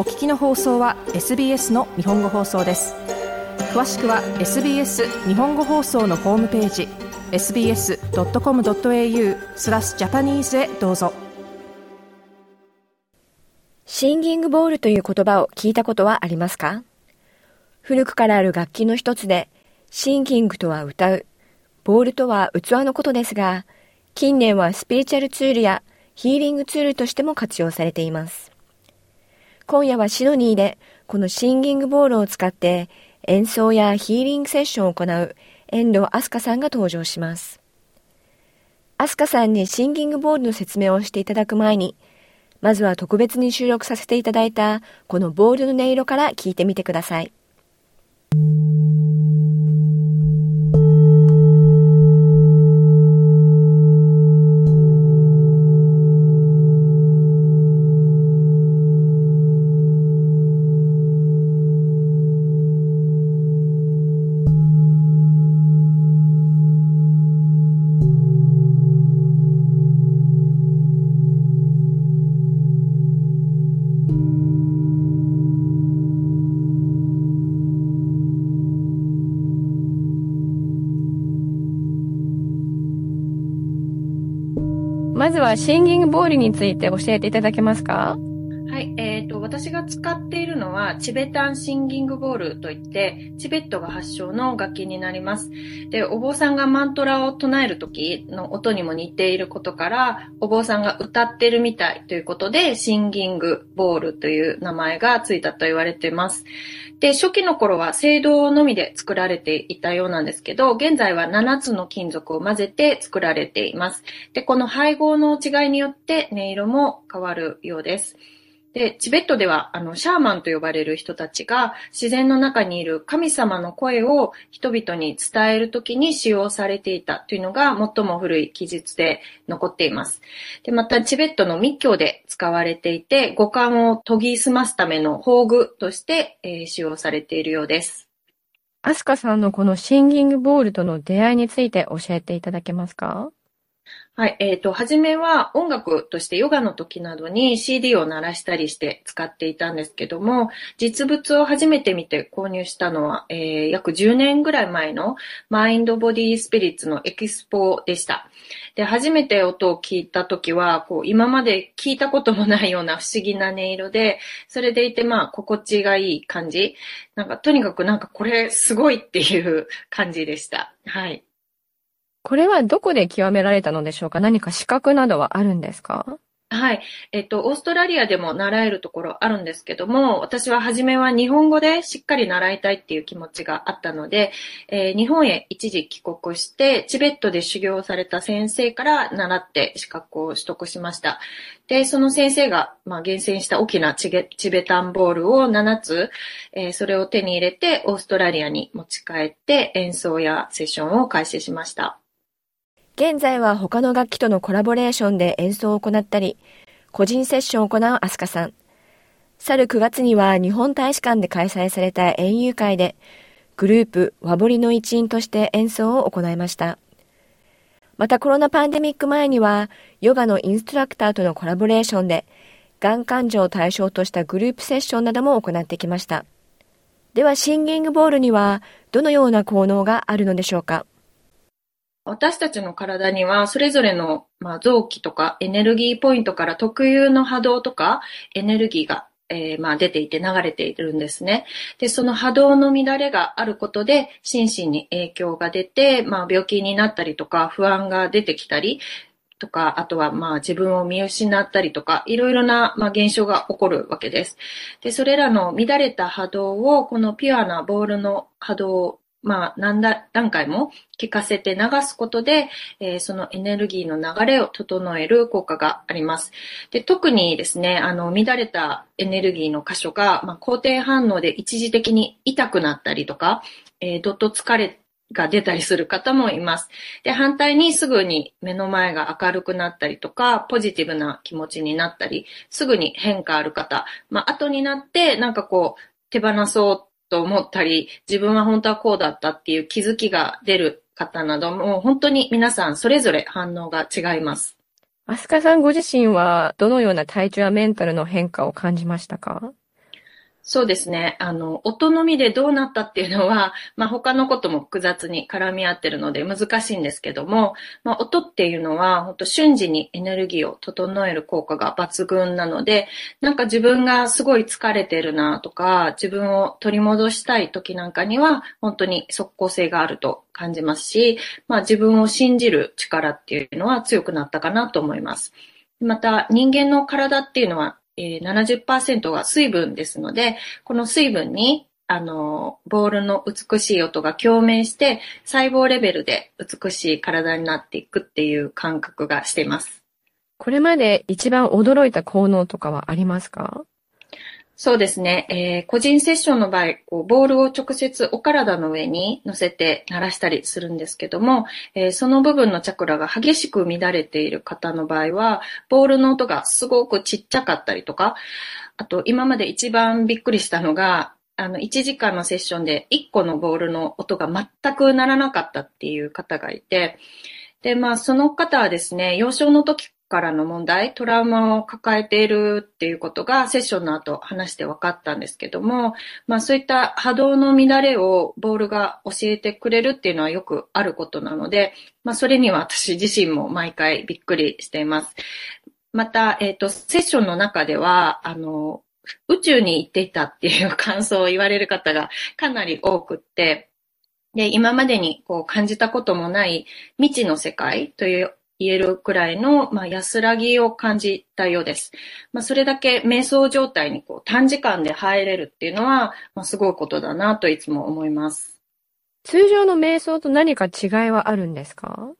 お聞きの放送は SBS の日本語放送です。詳しくは SBS 日本語放送のホームページ sbs.com.au スラスジャパニーズへどうぞ。シンギングボールという言葉を聞いたことはありますか？古くからある楽器の一つで、シンギングとは歌う、ボールとは器のことですが、近年はスピリチュアルツールやヒーリングツールとしても活用されています。今夜はシドニーでこのシンギングボールを使って演奏やヒーリングセッションを行う遠藤飛鳥さんが登場します。飛鳥さんにシンギングボールの説明をしていただく前に、まずは特別に収録させていただいたこのボールの音色から聞いてみてください。まずはシンギングボールについて教えていただけますか？はい、えっ、ー、と、私が使っているのは、チベタンシンギングボールといって、チベットが発祥の楽器になります。で、お坊さんがマントラを唱える時の音にも似ていることから、お坊さんが歌ってるみたいということで、シンギングボールという名前がついたと言われています。で、初期の頃は青銅のみで作られていたようなんですけど、現在は7つの金属を混ぜて作られています。で、この配合の違いによって音色も変わるようです。で、チベットでは、あの、シャーマンと呼ばれる人たちが、自然の中にいる神様の声を人々に伝えるときに使用されていたというのが最も古い記述で残っています。で、また、チベットの密教で使われていて、五感を研ぎ澄ますための宝具として、えー、使用されているようです。アスカさんのこのシンギングボールとの出会いについて教えていただけますか？はい。えっ、ー、と、初めは音楽としてヨガの時などに CD を鳴らしたりして使っていたんですけども、実物を初めて見て購入したのは、えー、約10年ぐらい前のマインドボディスピリッツのエキスポでした。で、初めて音を聞いた時は、こう、今まで聞いたこともないような不思議な音色で、それでいて、まあ、心地がいい感じ。なんか、とにかくなんかこれすごいっていう感じでした。はい。これはどこで極められたのでしょうか？何か資格などはあるんですか？はい。えっと、オーストラリアでも習えるところあるんですけども、私は初めは日本語でしっかり習いたいっていう気持ちがあったので、えー、日本へ一時帰国して、チベットで修行された先生から習って資格を取得しました。で、その先生が、まあ、厳選した大きなチベタンボールを7つ、えー、それを手に入れて、オーストラリアに持ち帰って演奏やセッションを開始しました。現在は他の楽器とのコラボレーションで演奏を行ったり、個人セッションを行うアスカさん。去る9月には日本大使館で開催された演遊会で、グループ和彫りの一員として演奏を行いました。またコロナパンデミック前には、ヨガのインストラクターとのコラボレーションで、がん患者を対象としたグループセッションなども行ってきました。では、シンギングボールには、どのような効能があるのでしょうか？私たちの体にはそれぞれの、まあ、臓器とかエネルギーポイントから特有の波動とかエネルギーが、えー、まあ、出ていて流れているんですね。で、その波動の乱れがあることで心身に影響が出て、まあ、病気になったりとか不安が出てきたり、とか、あとはまあ自分を見失ったりとか、いろいろなまあ現象が起こるわけです。で、それらの乱れた波動をこのピュアなボールの波動まあ、何段階も聞かせて流すことで、えー、そのエネルギーの流れを整える効果があります。で特にですね、あの、乱れたエネルギーの箇所が、まあ、肯定反応で一時的に痛くなったりとか、えー、どっと疲れが出たりする方もいます。で、反対にすぐに目の前が明るくなったりとか、ポジティブな気持ちになったり、すぐに変化ある方、まあ、後になって、なんかこう、手放そうと思ったり、自分は本当はこうだったっていう気づきが出る方なども、本当に皆さんそれぞれ反応が違います。アスカさんご自身はどのような体調やメンタルの変化を感じましたか？そうですね。あの、音のみでどうなったっていうのは、まあ他のことも複雑に絡み合ってるので難しいんですけども、まあ音っていうのは、本当瞬時にエネルギーを整える効果が抜群なので、なんか自分がすごい疲れてるなとか、自分を取り戻したい時なんかには、本当に即効性があると感じますし、まあ自分を信じる力っていうのは強くなったかなと思います。また、人間の体っていうのはえ、70%が水分ですので、この水分にあの、ボールの美しい音が共鳴して、細胞レベルで美しい体になっていくっていう感覚がしています。これまで一番驚いた効能とかはありますか？そうですね。えー、個人セッションの場合、こうボールを直接お体の上に乗せて鳴らしたりするんですけども、えー、その部分のチャクラが激しく乱れている方の場合は、ボールの音がすごくちっちゃかったりとか、あと今まで一番びっくりしたのが、あの、1時間のセッションで1個のボールの音が全く鳴らなかったっていう方がいて、で、まあ、その方はですね、幼少の時からの問題、トラウマを抱えているっていうことがセッションの後話して分かったんですけども、まあそういった波動の乱れをボールが教えてくれるっていうのはよくあることなので、まあそれには私自身も毎回びっくりしています。また、えっ、ー、と、セッションの中では、あの、宇宙に行っていたっていう感想を言われる方がかなり多くって、で、今までにこう感じたこともない未知の世界という言えるくらいの、まあ、安らぎを感じたようです。まあ、それだけ瞑想状態にこう短時間で入れるっていうのは、まあ、すごいことだなといつも思います。通常の瞑想と何か違いはあるんですか？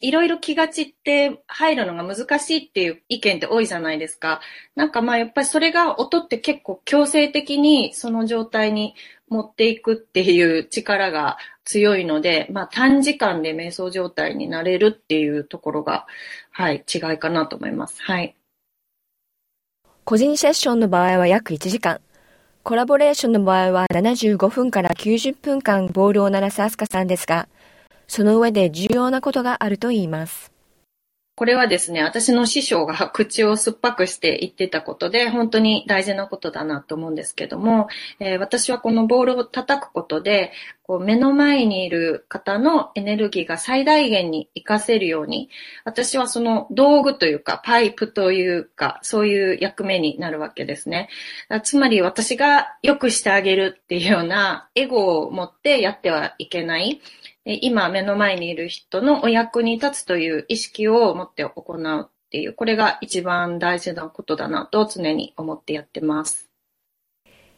いろいろ気が散って入るのが難しいっていう意見って多いじゃないですか。なんかまあやっぱりそれが音って結構強制的にその状態に持っていくっていう力が強いので、まあ短時間で瞑想状態になれるっていうところが、はい、違いかなと思います。はい。個人セッションの場合は約1時間。コラボレーションの場合は75分から90分間ボールを鳴らすアスカさんですが、その上で重要なことがあると言います。これはですね、私の師匠が口を酸っぱくして言ってたことで、本当に大事なことだなと思うんですけども、えー、私はこのボールを叩くことで、こう目の前にいる方のエネルギーが最大限に活かせるように、私はその道具というか、パイプというか、そういう役目になるわけですね。つまり私が良くしてあげるっていうようなエゴを持ってやってはいけない。今目の前にいる人のお役に立つという意識を持って行うっていう、これが一番大事なことだなと常に思ってやってます。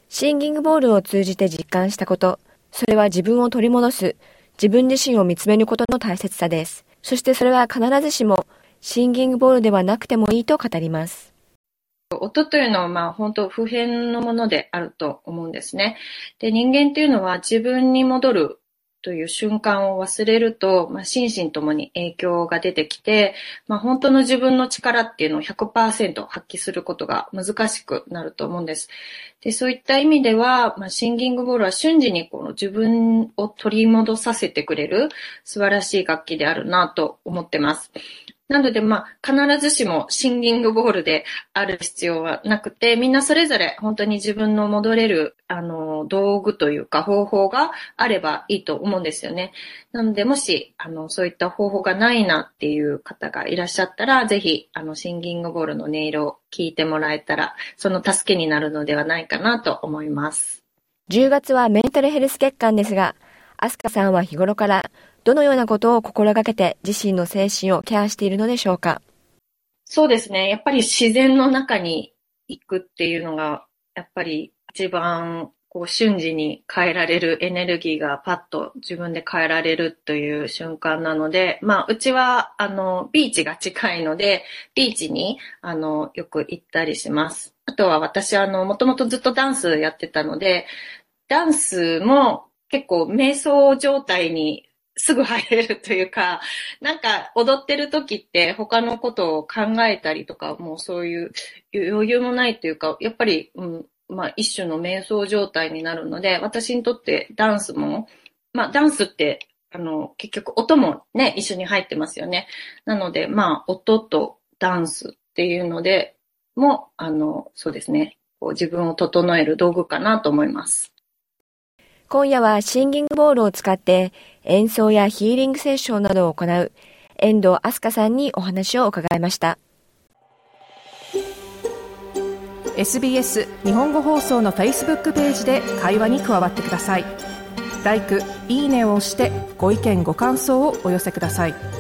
シンギングボールを通じて実感したこと、それは自分を取り戻す、自分自身を見つめることの大切さです。そしてそれは必ずしもシンギングボールではなくてもいいと語ります。音というのはまあ本当普遍のものであると思うんですね。で、人間っていうのは自分に戻るという瞬間を忘れると、まあ、心身ともに影響が出てきて、まあ、本当の自分の力っていうのを100%発揮することが難しくなると思うんです。でそういった意味では、まあ、シンギングボールは瞬時にこの自分を取り戻させてくれる素晴らしい楽器であるなと思ってます。なので、まあ、必ずしもシンギングボールである必要はなくて、みんなそれぞれ本当に自分の戻れる、あの、道具というか方法があればいいと思うんですよね。なので、もし、あの、そういった方法がないなっていう方がいらっしゃったら、ぜひ、あの、シンギングボールの音色を聞いてもらえたら、その助けになるのではないかなと思います。10月はメンタルヘルス月間ですが、アスカさんは日頃からどのようなことを心がけて自身の精神をケアしているのでしょうか？そうですね。やっぱり自然の中に行くっていうのが、やっぱり一番こう瞬時に変えられるエネルギーがパッと自分で変えられるという瞬間なので、まあ、うちは、あの、ビーチが近いので、ビーチに、あの、よく行ったりします。あとは私、あの、もともとずっとダンスやってたので、ダンスも結構瞑想状態にすぐ入れるというか、なんか踊ってる時って他のことを考えたりとか、もうそういう余裕もないというか、やっぱり、うん、まあ一種の瞑想状態になるので、私にとってダンスも、まあダンスって、あの、結局音もね、一緒に入ってますよね。なので、まあ音とダンスっていうので、も、あの、そうですね。こう自分を整える道具かなと思います。今夜はシンギングボールを使って演奏やヒーリングセッションなどを行う遠藤飛鳥さんにお話を伺いました。SBS 日本語放送の Facebook ページで会話に加わってください。「LIKE」「いいね」を押してご意見ご感想をお寄せください。